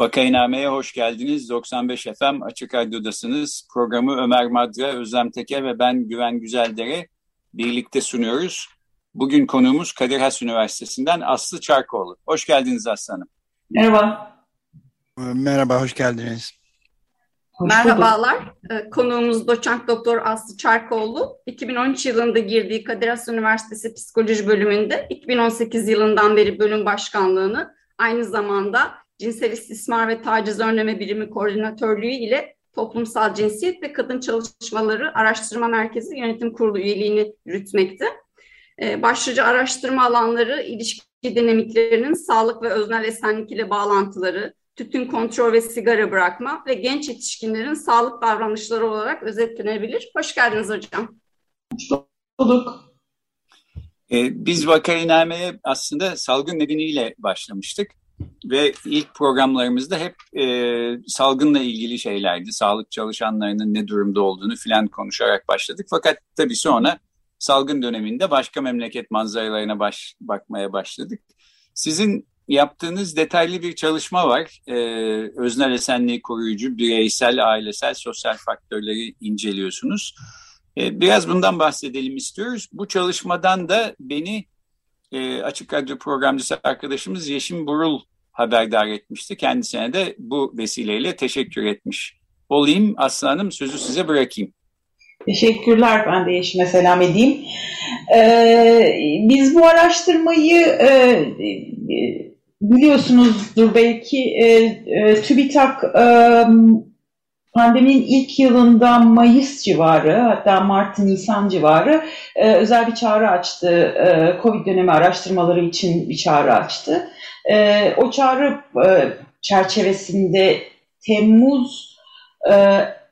Vakainame'ye hoş geldiniz. 95 FM Açık Radyo'dasınız. Programı Ömer Madra, Özlem Teke ve ben Güven Güzeldere birlikte sunuyoruz. Bugün konuğumuz Kadir Has Üniversitesi'nden Aslı Çarkoğlu. Hoş geldiniz Aslı Hanım. Merhaba. Merhaba, hoş geldiniz. Merhabalar. Ee, konuğumuz doçent doktor Aslı Çarkoğlu. 2013 yılında girdiği Kadir Has Üniversitesi Psikoloji bölümünde 2018 yılından beri bölüm başkanlığını aynı zamanda Cinsel İstismar ve Taciz Önleme Birimi Koordinatörlüğü ile Toplumsal Cinsiyet ve Kadın Çalışmaları Araştırma Merkezi Yönetim Kurulu üyeliğini yürütmekte. Ee, başlıca araştırma alanları ilişki dinamiklerinin sağlık ve öznel esenlik ile bağlantıları, tütün kontrol ve sigara bırakma ve genç yetişkinlerin sağlık davranışları olarak özetlenebilir. Hoş geldiniz hocam. Hoş bulduk. Ee, biz vakainameye aslında salgın nedeniyle başlamıştık. Ve ilk programlarımızda hep e, salgınla ilgili şeylerdi. Sağlık çalışanlarının ne durumda olduğunu filan konuşarak başladık. Fakat tabii sonra salgın döneminde başka memleket manzaralarına baş, bakmaya başladık. Sizin yaptığınız detaylı bir çalışma var. Ee, öznel esenliği koruyucu, bireysel, ailesel, sosyal faktörleri inceliyorsunuz. Ee, biraz bundan bahsedelim istiyoruz. Bu çalışmadan da beni e, Açık Radyo programcısı arkadaşımız Yeşim Burul haberdar etmişti. Kendisine de bu vesileyle teşekkür etmiş olayım. Aslı Hanım sözü size bırakayım. Teşekkürler. Ben de Yeşim'e selam edeyim. Ee, biz bu araştırmayı e, e biliyorsunuzdur belki e, e, TÜBİTAK e, pandeminin ilk yılında Mayıs civarı hatta Mart-Nisan civarı e, özel bir çağrı açtı. E, Covid dönemi araştırmaları için bir çağrı açtı. E, o çağrı e, çerçevesinde Temmuz e,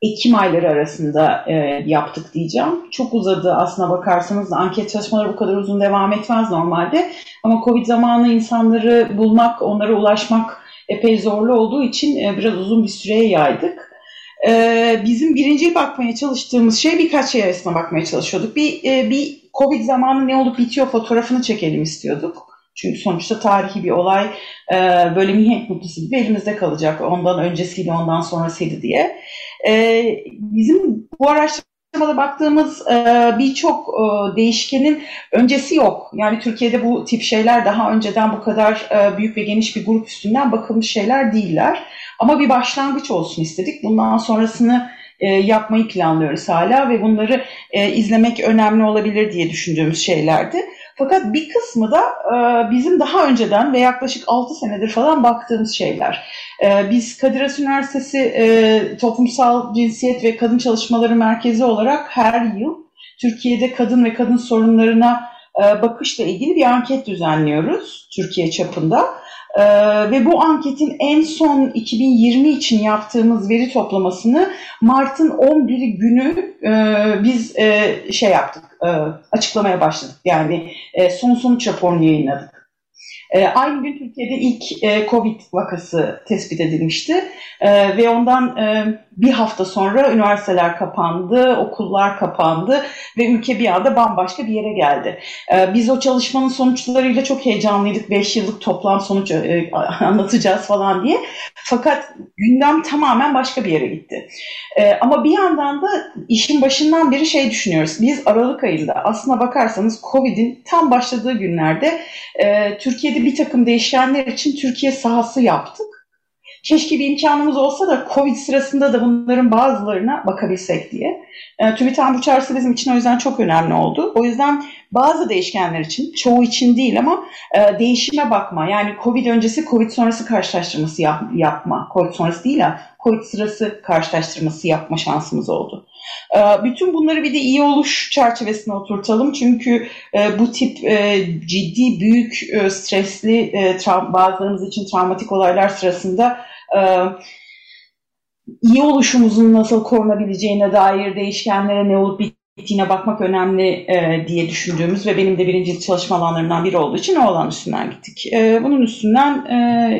Ekim ayları arasında e, yaptık diyeceğim. Çok uzadı aslına bakarsanız anket çalışmaları bu kadar uzun devam etmez normalde. Ama Covid zamanı insanları bulmak, onlara ulaşmak epey zorlu olduğu için e, biraz uzun bir süreye yaydık. E, bizim birinci bakmaya çalıştığımız şey birkaç şey arasında bakmaya çalışıyorduk. Bir, e, bir Covid zamanı ne olup bitiyor fotoğrafını çekelim istiyorduk. Çünkü sonuçta tarihi bir olay e, böyle mihenk noktası gibi elimizde kalacak. Ondan öncesiydi, ondan sonrasıydı diye. E, bizim bu araştırmada baktığımız e, birçok e, değişkenin öncesi yok. Yani Türkiye'de bu tip şeyler daha önceden bu kadar e, büyük ve geniş bir grup üstünden bakılmış şeyler değiller. Ama bir başlangıç olsun istedik. Bundan sonrasını yapmayı planlıyoruz hala ve bunları izlemek önemli olabilir diye düşündüğümüz şeylerdi. Fakat bir kısmı da e, bizim daha önceden ve yaklaşık 6 senedir falan baktığımız şeyler. E, biz Kadir Has Üniversitesi e, Toplumsal Cinsiyet ve Kadın Çalışmaları Merkezi olarak her yıl Türkiye'de kadın ve kadın sorunlarına bakışla ilgili bir anket düzenliyoruz Türkiye çapında. Ee, ve bu anketin en son 2020 için yaptığımız veri toplamasını Mart'ın 11 günü e, biz e, şey yaptık, e, açıklamaya başladık. Yani e, son sonuç raporunu yayınladık. E, aynı gün Türkiye'de ilk e, Covid vakası tespit edilmişti e, ve ondan e, bir hafta sonra üniversiteler kapandı, okullar kapandı ve ülke bir anda bambaşka bir yere geldi. E, biz o çalışmanın sonuçlarıyla çok heyecanlıydık. Beş yıllık toplam sonuç e, anlatacağız falan diye. Fakat gündem tamamen başka bir yere gitti. E, ama bir yandan da işin başından beri şey düşünüyoruz. Biz Aralık ayında aslına bakarsanız Covid'in tam başladığı günlerde e, Türkiye'de bir takım değişkenler için Türkiye sahası yaptık. Keşke bir imkanımız olsa da Covid sırasında da bunların bazılarına bakabilsek diye. E, TÜBİTAK'ın bu çağrısı bizim için o yüzden çok önemli oldu. O yüzden bazı değişkenler için, çoğu için değil ama e, değişime bakma. Yani Covid öncesi, Covid sonrası karşılaştırması yap, yapma. Covid sonrası değil ha, Covid sırası karşılaştırması yapma şansımız oldu. Ee, bütün bunları bir de iyi oluş çerçevesine oturtalım. Çünkü e, bu tip e, ciddi, büyük, e, stresli, bazılarımız için travmatik olaylar sırasında iyi oluşumuzun nasıl korunabileceğine dair değişkenlere ne olup bittiğine bakmak önemli diye düşündüğümüz ve benim de birinci çalışma alanlarından biri olduğu için o alan üstünden gittik. bunun üstünden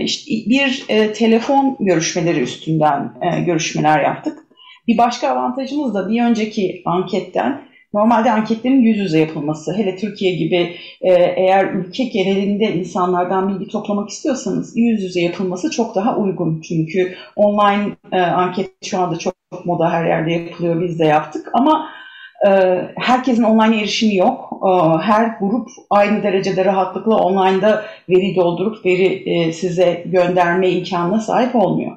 işte bir telefon görüşmeleri üstünden görüşmeler yaptık. Bir başka avantajımız da bir önceki anketten normalde anketlerin yüz yüze yapılması. Hele Türkiye gibi e, eğer ülke genelinde insanlardan bilgi toplamak istiyorsanız yüz yüze yapılması çok daha uygun. Çünkü online e, anket şu anda çok, çok moda her yerde yapılıyor biz de yaptık ama e, herkesin online erişimi yok. E, her grup aynı derecede rahatlıkla online'da veri doldurup veri size gönderme imkanına sahip olmuyor.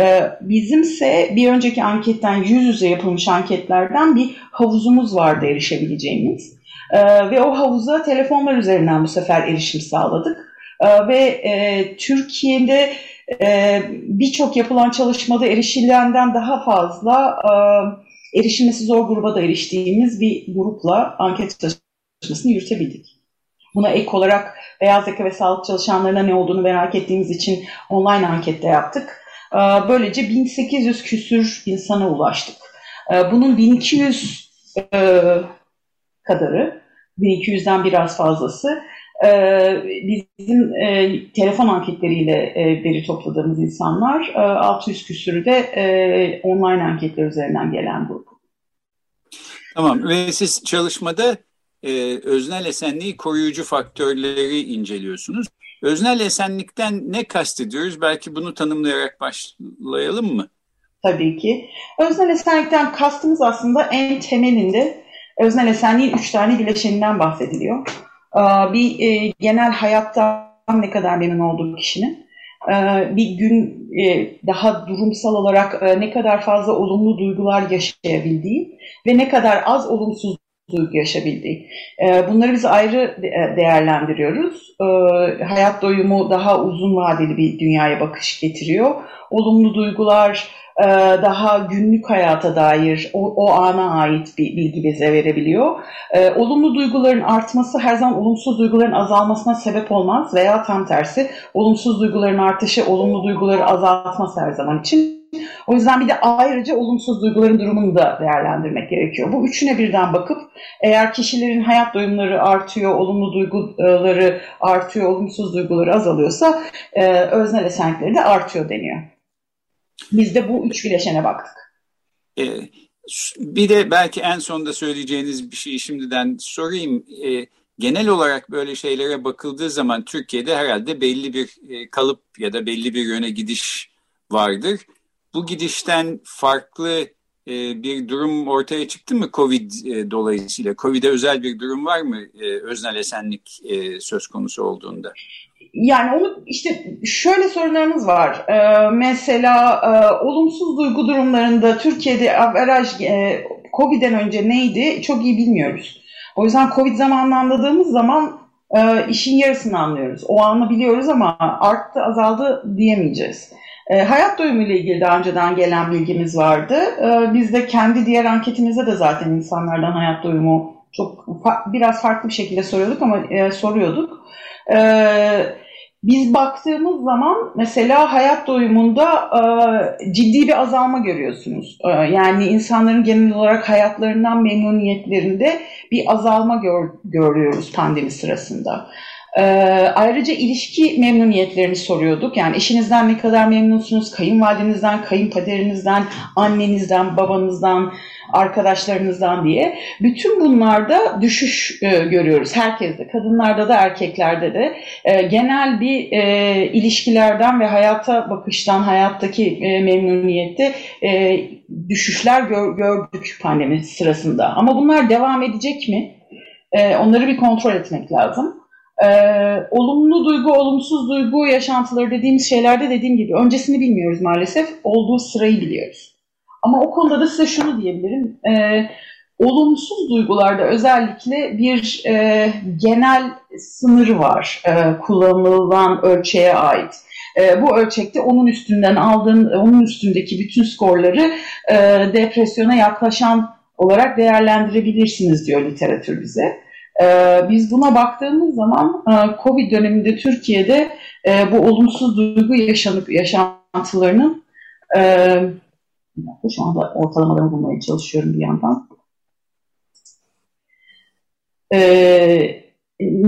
Ee, bizimse bir önceki anketten yüz yüze yapılmış anketlerden bir havuzumuz vardı erişebileceğimiz. Ee, ve o havuza telefonlar üzerinden bu sefer erişim sağladık. Ee, ve e, Türkiye'de e, birçok yapılan çalışmada erişilenden daha fazla e, erişilmesi zor gruba da eriştiğimiz bir grupla anket çalışmasını yürütebildik. Buna ek olarak beyaz yaka ve sağlık çalışanlarına ne olduğunu merak ettiğimiz için online ankette yaptık. Ee, böylece 1800 küsür insana ulaştık. Ee, bunun 1200 e, kadarı, 1200'den biraz fazlası e, bizim e, telefon anketleriyle veri topladığımız insanlar, 600 küsürü de online anketler üzerinden gelen grup. Tamam ve siz çalışmada öznel esenliği koruyucu faktörleri inceliyorsunuz. Öznel esenlikten ne kastediyoruz? Belki bunu tanımlayarak başlayalım mı? Tabii ki. Öznel esenlikten kastımız aslında en temelinde öznel esenliğin üç tane bileşeninden bahsediliyor. Bir e, genel hayattan ne kadar memnun olduğu kişinin, bir gün e, daha durumsal olarak e, ne kadar fazla olumlu duygular yaşayabildiği ve ne kadar az olumsuz duygu yaşayabildiği. Ee, bunları biz ayrı e, değerlendiriyoruz. Ee, hayat doyumu daha uzun vadeli bir dünyaya bakış getiriyor. Olumlu duygular e, daha günlük hayata dair, o, o ana ait bir bilgi bize verebiliyor. Ee, olumlu duyguların artması her zaman olumsuz duyguların azalmasına sebep olmaz veya tam tersi olumsuz duyguların artışı olumlu duyguları azaltmaz her zaman için. O yüzden bir de ayrıca olumsuz duyguların durumunu da değerlendirmek gerekiyor. Bu üçüne birden bakıp eğer kişilerin hayat doyumları artıyor, olumlu duyguları artıyor, olumsuz duyguları azalıyorsa e, öznel esenlikleri de artıyor deniyor. Biz de bu üç bileşene baktık. E, bir de belki en sonunda söyleyeceğiniz bir şeyi şimdiden sorayım. E, genel olarak böyle şeylere bakıldığı zaman Türkiye'de herhalde belli bir e, kalıp ya da belli bir yöne gidiş vardır bu gidişten farklı e, bir durum ortaya çıktı mı Covid e, dolayısıyla? Covid'e özel bir durum var mı e, öznel esenlik e, söz konusu olduğunda? Yani onu işte şöyle sorunlarımız var. Ee, mesela e, olumsuz duygu durumlarında Türkiye'de averaj e, Covid'den önce neydi çok iyi bilmiyoruz. O yüzden Covid zamanını anladığımız zaman e, işin yarısını anlıyoruz. O anı biliyoruz ama arttı azaldı diyemeyeceğiz. E, hayat doyumu ile ilgili daha önceden gelen bilgimiz vardı. E, biz de kendi diğer anketimizde de zaten insanlardan hayat doyumu çok biraz farklı bir şekilde soruyorduk ama e, soruyorduk. E, biz baktığımız zaman mesela hayat doyumunda e, ciddi bir azalma görüyorsunuz. E, yani insanların genel olarak hayatlarından memnuniyetlerinde bir azalma gör, görüyoruz pandemi sırasında. Ee, ayrıca ilişki memnuniyetlerini soruyorduk. Yani eşinizden ne kadar memnunsunuz? Kayınvalidenizden, kayınpaderinizden, annenizden, babanızdan, arkadaşlarınızdan diye. Bütün bunlarda düşüş e, görüyoruz. Herkeste, kadınlarda da erkeklerde de. E, genel bir e, ilişkilerden ve hayata bakıştan, hayattaki e, memnuniyette e, düşüşler gör, gördük pandemi sırasında. Ama bunlar devam edecek mi? E, onları bir kontrol etmek lazım. Ee, olumlu duygu, olumsuz duygu yaşantıları dediğimiz şeylerde dediğim gibi öncesini bilmiyoruz maalesef. Olduğu sırayı biliyoruz. Ama o konuda da size şunu diyebilirim. Ee, olumsuz duygularda özellikle bir e, genel sınırı var e, kullanılan ölçeğe ait. e, bu ölçekte onun üstünden aldığın, onun üstündeki bütün skorları e, depresyona yaklaşan olarak değerlendirebilirsiniz diyor literatür bize. E, biz buna baktığımız zaman e, Covid döneminde Türkiye'de e, bu olumsuz duygu yaşanıp yaşantılarının e, şu anda ortalamalarını bulmaya çalışıyorum bir yandan.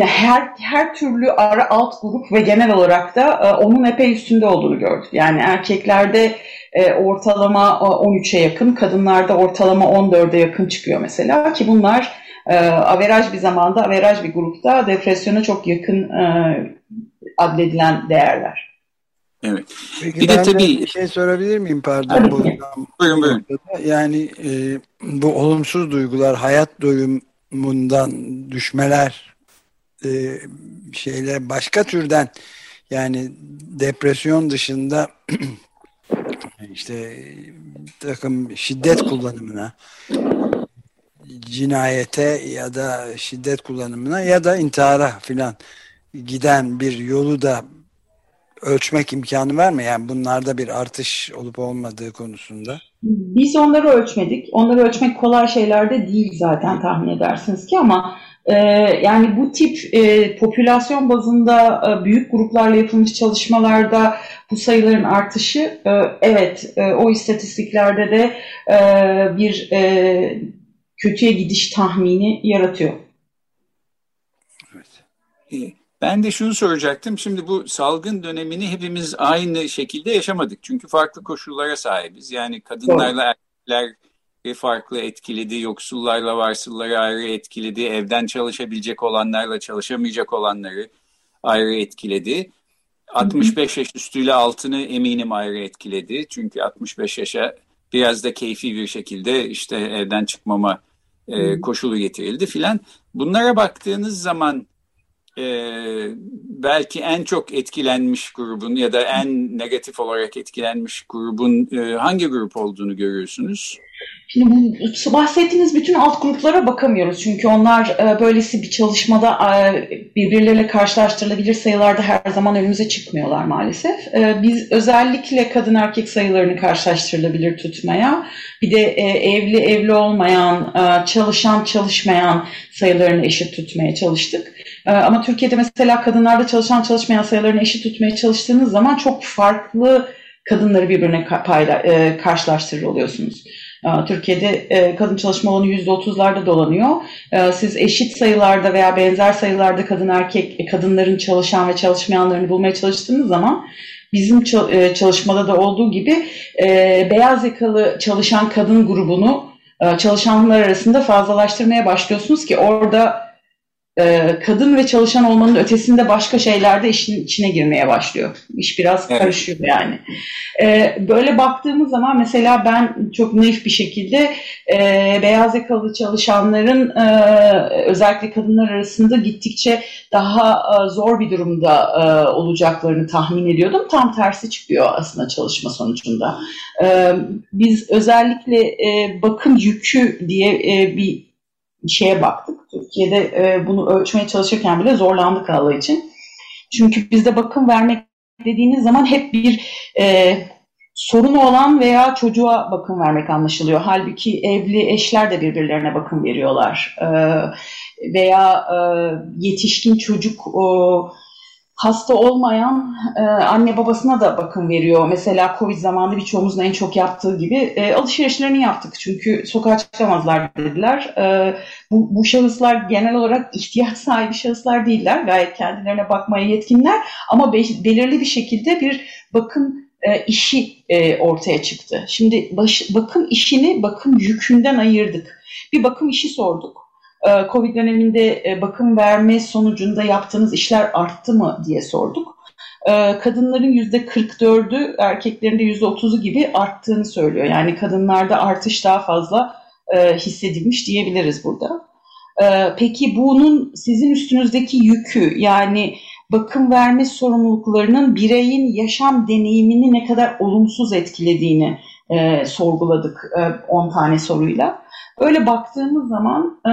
Her her türlü ara alt grup ve genel olarak da onun epey üstünde olduğunu gördük. Yani erkeklerde e, ortalama 13'e yakın, kadınlarda ortalama 14'e yakın çıkıyor mesela ki bunlar e, averaj bir zamanda, averaj bir grupta depresyona çok yakın e, adledilen değerler. Evet. Peki bir de tabii bir şey sorabilir miyim pardon? Bu, buyurun buyurun. Yani e, bu olumsuz duygular hayat doyumundan düşmeler e, şeyler başka türden yani depresyon dışında işte takım şiddet kullanımına cinayete ya da şiddet kullanımına ya da intihara filan giden bir yolu da ölçmek imkanı var mı? Yani bunlarda bir artış olup olmadığı konusunda. Biz onları ölçmedik. Onları ölçmek kolay şeyler de değil zaten tahmin edersiniz ki ama yani bu tip e, popülasyon bazında e, büyük gruplarla yapılmış çalışmalarda bu sayıların artışı e, evet o istatistiklerde de bir kötüye gidiş tahmini yaratıyor. Evet. Ben de şunu soracaktım. Şimdi bu salgın dönemini hepimiz aynı şekilde yaşamadık. Çünkü farklı koşullara sahibiz. Yani kadınlarla erkekler farklı etkiledi, yoksullarla varsılları ayrı etkiledi, evden çalışabilecek olanlarla çalışamayacak olanları ayrı etkiledi. 65 yaş üstüyle altını eminim ayrı etkiledi. Çünkü 65 yaşa biraz da keyfi bir şekilde işte evden çıkmama e, koşulu getirildi filan. Bunlara baktığınız zaman e, belki en çok etkilenmiş grubun ya da en negatif olarak etkilenmiş grubun e, hangi grup olduğunu görüyorsunuz? Şimdi bu bahsettiğiniz bütün alt gruplara bakamıyoruz. Çünkü onlar e, böylesi bir çalışmada e, birbirleriyle karşılaştırılabilir sayılarda her zaman önümüze çıkmıyorlar maalesef. E, biz özellikle kadın erkek sayılarını karşılaştırılabilir tutmaya, bir de e, evli evli olmayan, e, çalışan çalışmayan sayılarını eşit tutmaya çalıştık. E, ama Türkiye'de mesela kadınlarda çalışan çalışmayan sayılarını eşit tutmaya çalıştığınız zaman çok farklı kadınları birbirine payla, e, karşılaştırır oluyorsunuz. Türkiye'de e, kadın çalışma oranı %30'larda dolanıyor. E, siz eşit sayılarda veya benzer sayılarda kadın erkek e, kadınların çalışan ve çalışmayanlarını bulmaya çalıştığınız zaman bizim çalışmada da olduğu gibi beyaz yakalı çalışan kadın grubunu çalışanlar arasında fazlalaştırmaya başlıyorsunuz ki orada e, kadın ve çalışan olmanın ötesinde başka şeyler de işin içine girmeye başlıyor. İş biraz evet. karışıyor yani. E, böyle baktığımız zaman mesela ben çok naif bir şekilde e, beyaz yakalı çalışanların e, özellikle kadınlar arasında gittikçe daha e, zor bir durumda e, olacaklarını tahmin ediyordum. Tam tersi çıkıyor aslında çalışma sonucunda. E, biz özellikle e, bakım yükü diye e, bir şeye baktık. Türkiye'de e, bunu ölçmeye çalışırken bile zorlandık Allah için. Çünkü bizde bakım vermek dediğiniz zaman hep bir e, sorunu olan veya çocuğa bakım vermek anlaşılıyor. Halbuki evli eşler de birbirlerine bakım veriyorlar. E, veya e, yetişkin çocuk o, hasta olmayan e, anne babasına da bakım veriyor. Mesela Covid zamanında birçoğumuzun en çok yaptığı gibi e, alışverişlerini yaptık. Çünkü sokağa çıkamazlar dediler. E, bu, bu şahıslar genel olarak ihtiyaç sahibi şahıslar değiller. Gayet kendilerine bakmaya yetkinler. Ama be, belirli bir şekilde bir bakım e, işi e, ortaya çıktı. Şimdi baş, bakım işini bakım yükünden ayırdık. Bir bakım işi sorduk Covid döneminde e, bakım verme sonucunda yaptığınız işler arttı mı diye sorduk. Ee, kadınların %44'ü, erkeklerin de %30'u gibi arttığını söylüyor. Yani kadınlarda artış daha fazla e, hissedilmiş diyebiliriz burada. Ee, peki bunun sizin üstünüzdeki yükü yani bakım verme sorumluluklarının bireyin yaşam deneyimini ne kadar olumsuz etkilediğini e, sorguladık 10 tane soruyla. Öyle baktığımız zaman e,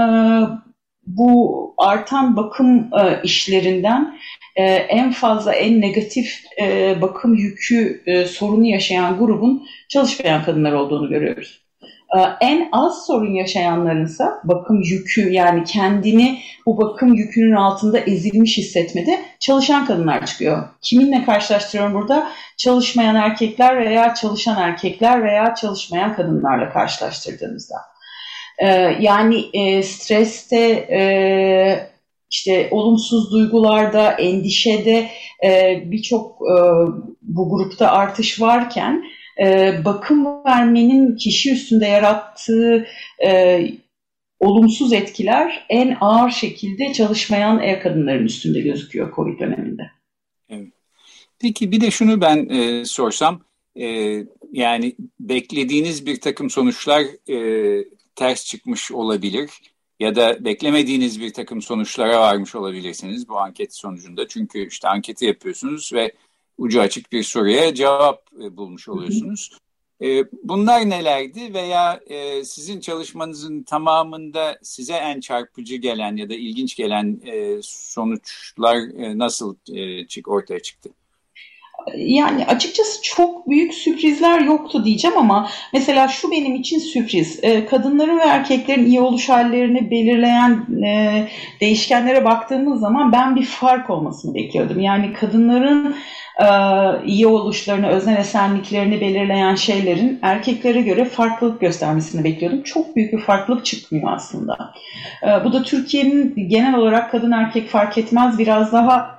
bu artan bakım e, işlerinden e, en fazla en negatif e, bakım yükü e, sorunu yaşayan grubun çalışmayan kadınlar olduğunu görüyoruz. E, en az sorun yaşayanlarınsa bakım yükü yani kendini bu bakım yükünün altında ezilmiş hissetmede çalışan kadınlar çıkıyor. Kiminle karşılaştırıyorum burada? Çalışmayan erkekler veya çalışan erkekler veya çalışmayan kadınlarla karşılaştırdığımızda. E, yani e, streste, e, işte olumsuz duygularda, endişede e, birçok bu grupta artış varken e, bakım vermenin kişi üstünde yarattığı e, olumsuz etkiler en ağır şekilde çalışmayan ev kadınların üstünde gözüküyor COVID döneminde. Evet. Peki bir de şunu ben e, sorsam, e, yani beklediğiniz bir takım sonuçlar e, ters çıkmış olabilir ya da beklemediğiniz bir takım sonuçlara varmış olabilirsiniz bu anket sonucunda. Çünkü işte anketi yapıyorsunuz ve ucu açık bir soruya cevap e, bulmuş oluyorsunuz. E, bunlar nelerdi veya e, sizin çalışmanızın tamamında size en çarpıcı gelen ya da ilginç gelen sonuçlar nasıl çık ortaya çıktı? Yani açıkçası çok büyük sürprizler yoktu diyeceğim ama mesela şu benim için sürpriz. E, kadınların ve erkeklerin iyi oluş hallerini belirleyen e, değişkenlere baktığımız zaman ben bir fark olmasını bekliyordum. Yani kadınların e, iyi oluşlarını, öznel esenliklerini belirleyen şeylerin erkeklere göre farklılık göstermesini bekliyordum. Çok büyük bir farklılık çıkmıyor aslında. E, bu da Türkiye'nin genel olarak kadın erkek fark etmez biraz daha...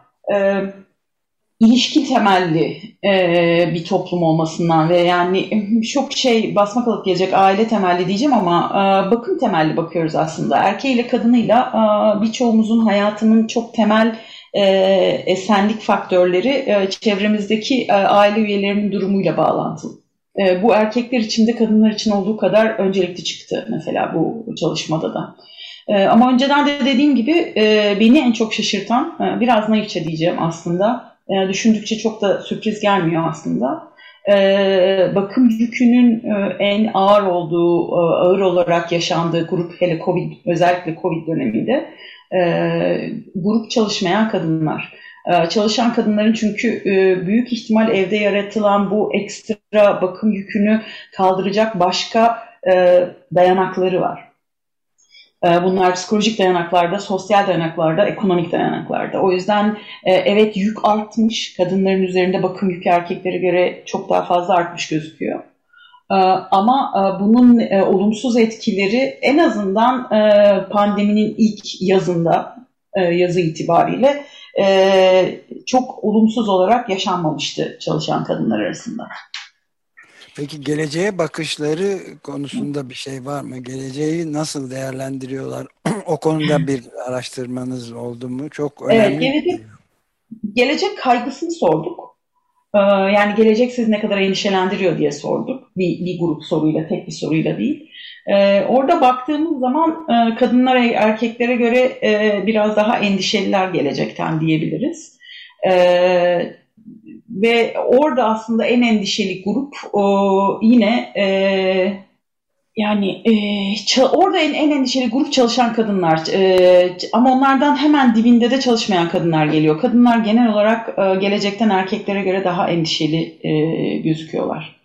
ilişki temelli e, bir toplum olmasından ve yani çok şey basma kalıp gelecek aile temelli diyeceğim ama e, bakım temelli bakıyoruz aslında. Erkeğiyle kadınıyla e, birçoğumuzun hayatının çok temel e, esenlik faktörleri e, çevremizdeki e, aile üyelerinin durumuyla bağlantılı. E, bu erkekler için de kadınlar için olduğu kadar öncelikli çıktı mesela bu çalışmada da. E, ama önceden de dediğim gibi e, beni en çok şaşırtan, e, biraz naifçe diyeceğim aslında, e, düşündükçe çok da sürpriz gelmiyor aslında. E, bakım yükünün e, en ağır olduğu, e, ağır olarak yaşandığı grup hele COVID, özellikle COVID döneminde e, grup çalışmayan kadınlar. E, çalışan kadınların çünkü e, büyük ihtimal evde yaratılan bu ekstra bakım yükünü kaldıracak başka e, dayanakları var. Ee, bunlar psikolojik dayanaklarda, sosyal dayanaklarda, ekonomik dayanaklarda. O yüzden e, evet yük artmış. Kadınların üzerinde bakım yükü erkeklere göre çok daha fazla artmış gözüküyor. Ee, ama e, bunun e, olumsuz etkileri en azından pandeminin ilk yazında, yazı itibariyle çok olumsuz olarak yaşanmamıştı çalışan kadınlar arasında. Peki geleceğe bakışları konusunda bir şey var mı? Geleceği nasıl değerlendiriyorlar? o konuda bir araştırmanız oldu mu? Çok önemli. Evet, gelecek, gelecek kaygısını sorduk. Ee, yani gelecek sizi ne kadar endişelendiriyor diye sorduk. Bir, bir grup soruyla, tek bir soruyla değil. Ee, orada baktığımız zaman e, kadınlara, erkeklere göre e, biraz daha endişeliler gelecekten diyebiliriz. Ee, ve orada aslında en endişeli grup o, yine e, yani e, orada en, en endişeli grup çalışan kadınlar e, ama onlardan hemen dibinde de çalışmayan kadınlar geliyor. Kadınlar genel olarak e, gelecekten erkeklere göre daha endişeli e, gözüküyorlar.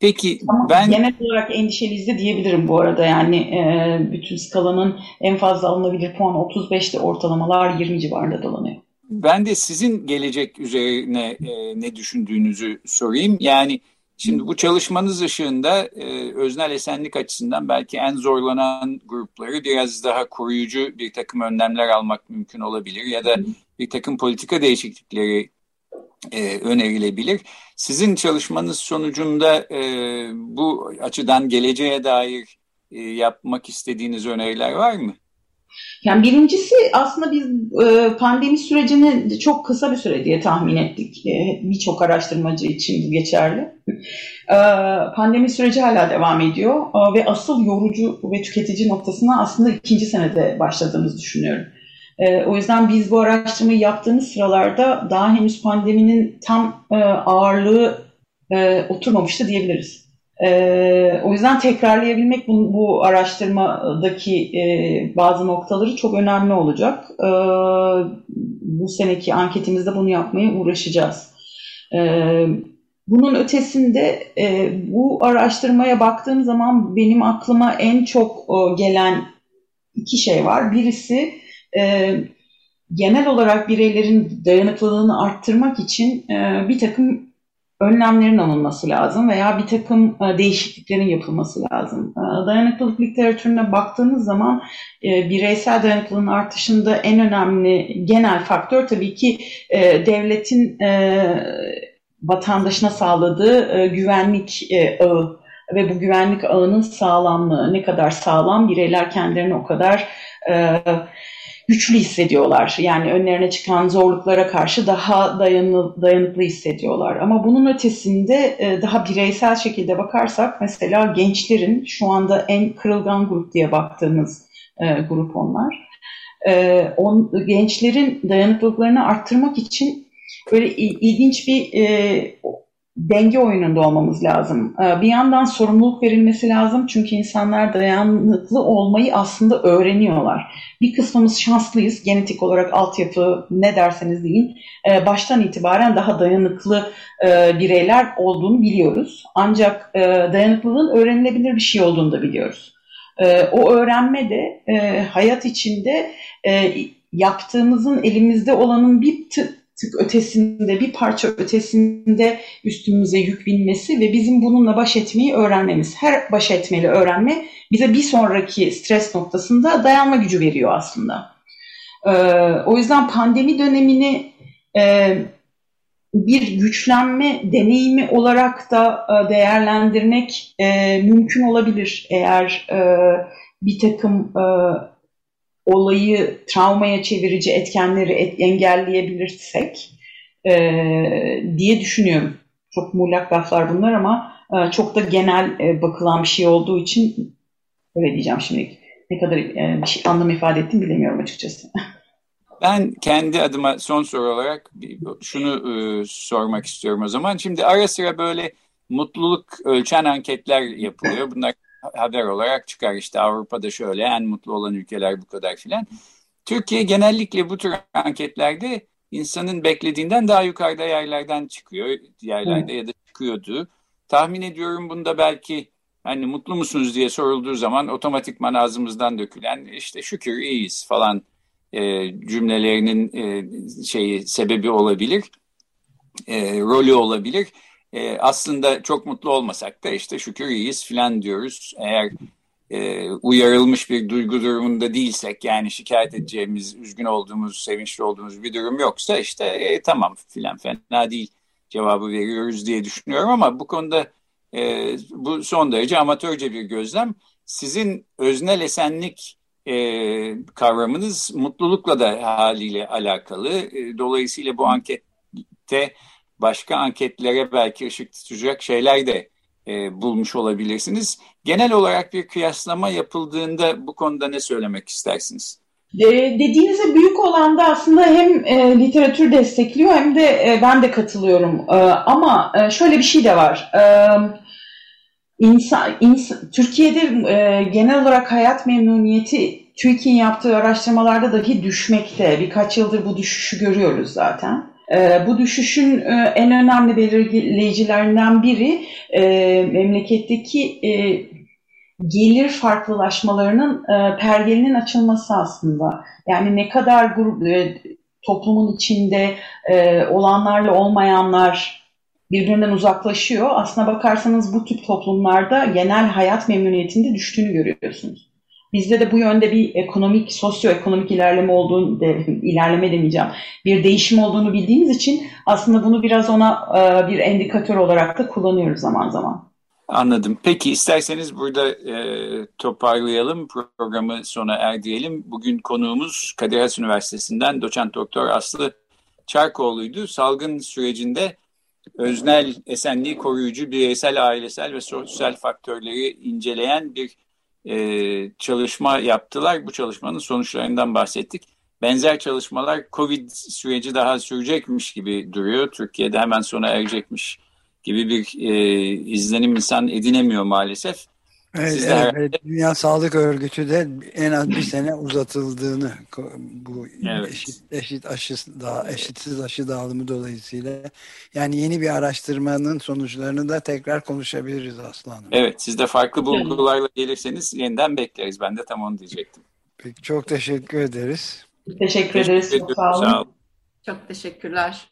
Peki ama ben genel olarak endişeliyiz de diyebilirim bu arada yani e, bütün skalanın en fazla alınabilir puan 35'te ortalamalar 20 civarında dolanıyor. Ben de sizin gelecek üzerine e, ne düşündüğünüzü sorayım. Yani şimdi bu çalışmanız ışığında e, öznel esenlik açısından belki en zorlanan grupları biraz daha koruyucu bir takım önlemler almak mümkün olabilir ya da bir takım politika değişiklikleri e, önerilebilir. Sizin çalışmanız sonucunda e, bu açıdan geleceğe dair e, yapmak istediğiniz öneriler var mı? Yani birincisi aslında biz e, pandemi sürecini çok kısa bir süre diye tahmin ettik. E, birçok araştırmacı için geçerli. E, pandemi süreci hala devam ediyor ve asıl yorucu ve tüketici noktasına aslında ikinci senede başladığımızı düşünüyorum. O yüzden biz bu araştırmayı yaptığımız sıralarda daha henüz pandeminin tam ağırlığı oturmamıştı diyebiliriz. E, o yüzden tekrarlayabilmek bu, bu araştırmadaki e, bazı noktaları çok önemli olacak. E, bu seneki anketimizde bunu yapmaya uğraşacağız. E, bunun ötesinde e, bu araştırmaya baktığım zaman benim aklıma en çok e, gelen iki şey var. Birisi e, genel olarak bireylerin dayanıklılığını arttırmak için e, bir takım önlemlerin alınması lazım veya bir takım e, değişikliklerin yapılması lazım. E, dayanıklılık literatürüne baktığımız zaman e, bireysel dayanıklılığın artışında en önemli genel faktör tabii ki devletin vatandaşına sağladığı güvenlik ağı ve bu güvenlik ağının sağlamlığı ne kadar sağlam bireyler kendilerini o kadar güçlü hissediyorlar. Yani önlerine çıkan zorluklara karşı daha dayanı, dayanıklı hissediyorlar. Ama bunun ötesinde e, daha bireysel şekilde bakarsak mesela gençlerin şu anda en kırılgan grup diye baktığımız e, grup onlar. E, on, gençlerin dayanıklılıklarını arttırmak için böyle ilginç bir denge oyununda olmamız lazım. Ee, bir yandan sorumluluk verilmesi lazım çünkü insanlar dayanıklı olmayı aslında öğreniyorlar. Bir kısmımız şanslıyız genetik olarak altyapı ne derseniz deyin ee, baştan itibaren daha dayanıklı e, bireyler olduğunu biliyoruz. Ancak e, dayanıklılığın öğrenilebilir bir şey olduğunu da biliyoruz. Ee, o öğrenme de e, hayat içinde yaptığımızın elimizde olanın bir tık tık ötesinde, bir parça ötesinde üstümüze yük binmesi ve bizim bununla baş etmeyi öğrenmemiz. Her baş etmeli öğrenme bize bir sonraki stres noktasında dayanma gücü veriyor aslında. Ee, o yüzden pandemi dönemini e, bir güçlenme deneyimi olarak da e, değerlendirmek e, mümkün olabilir eğer e, bir takım e, olayı travmaya çevirici etkenleri et, engelleyebilirsek e, diye düşünüyorum. Çok muğlak laflar bunlar ama e, çok da genel e, bakılan bir şey olduğu için öyle diyeceğim şimdi. Ne kadar e, bir şey, anlam ifade ettim bilemiyorum açıkçası. Ben kendi adıma son soru olarak şunu e, sormak istiyorum o zaman. Şimdi ara sıra böyle mutluluk ölçen anketler yapılıyor. Bunlar haber olarak çıkar işte Avrupa'da şöyle en mutlu olan ülkeler bu kadar filan. Türkiye genellikle bu tür anketlerde insanın beklediğinden daha yukarıda yerlerden çıkıyor. Yerlerde ya da çıkıyordu. Tahmin ediyorum bunda belki hani mutlu musunuz diye sorulduğu zaman otomatikman ağzımızdan dökülen işte şükür iyiyiz falan e, cümlelerinin e, şeyi sebebi olabilir. E, rolü olabilir e, aslında çok mutlu olmasak da işte şükür iyiyiz filan diyoruz. Eğer e, uyarılmış bir duygu durumunda değilsek yani şikayet edeceğimiz, üzgün olduğumuz, sevinçli olduğumuz bir durum yoksa işte e, tamam filan fena değil cevabı veriyoruz diye düşünüyorum ama bu konuda e, bu son derece amatörce bir gözlem. Sizin öznel esenlik e, kavramınız mutlulukla da haliyle alakalı. E, dolayısıyla bu ankette başka anketlere belki ışık tutacak şeyler de e, bulmuş olabilirsiniz. Genel olarak bir kıyaslama yapıldığında bu konuda ne söylemek istersiniz? De, dediğinize büyük olan da aslında hem e, literatür destekliyor hem de e, ben de katılıyorum. E, ama e, şöyle bir şey de var. E, insan, insan, Türkiye'de e, genel olarak hayat memnuniyeti TÜİK'in yaptığı araştırmalarda dahi düşmekte. Birkaç yıldır bu düşüşü görüyoruz zaten. E, bu düşüşün e, en önemli belirleyicilerinden biri e, memleketteki e, gelir farklılaşmalarının pergelinin açılması aslında. Yani ne kadar grup, toplumun içinde olanlarla olmayanlar birbirinden uzaklaşıyor. Aslına bakarsanız bu tip toplumlarda genel hayat memnuniyetinde düştüğünü görüyorsunuz. Bizde de bu yönde bir ekonomik, sosyoekonomik ilerleme olduğunu, de, ilerleme demeyeceğim, bir değişim olduğunu bildiğimiz için aslında bunu biraz ona e, bir endikatör olarak da kullanıyoruz zaman zaman. Anladım. Peki isterseniz burada e, toparlayalım, programı sona erdirelim. Bugün konuğumuz Kadir Has Üniversitesi'nden doçent doktor Aslı Çarkoğlu'ydu. Salgın sürecinde öznel esenliği koruyucu bireysel, ailesel ve sosyal faktörleri inceleyen bir e, çalışma yaptılar. Bu çalışmanın sonuçlarından bahsettik. Benzer çalışmalar Covid süreci daha sürecekmiş gibi duruyor. Türkiye'de hemen sona erecekmiş gibi bir e, izlenim insan edinemiyor maalesef. Evet, Siz evet. Dünya Sağlık Örgütü de en az bir sene uzatıldığını bu evet. eşit, eşit aşı da eşitsiz aşı dağılımı dolayısıyla yani yeni bir araştırmanın sonuçlarını da tekrar konuşabiliriz aslanım. Evet siz de farklı bulgularla gelirseniz yeniden bekleriz. Ben de tam onu diyecektim. Peki çok teşekkür ederiz. Teşekkür, teşekkür ederiz. Çok sağ olun. Sağ olun. Çok teşekkürler.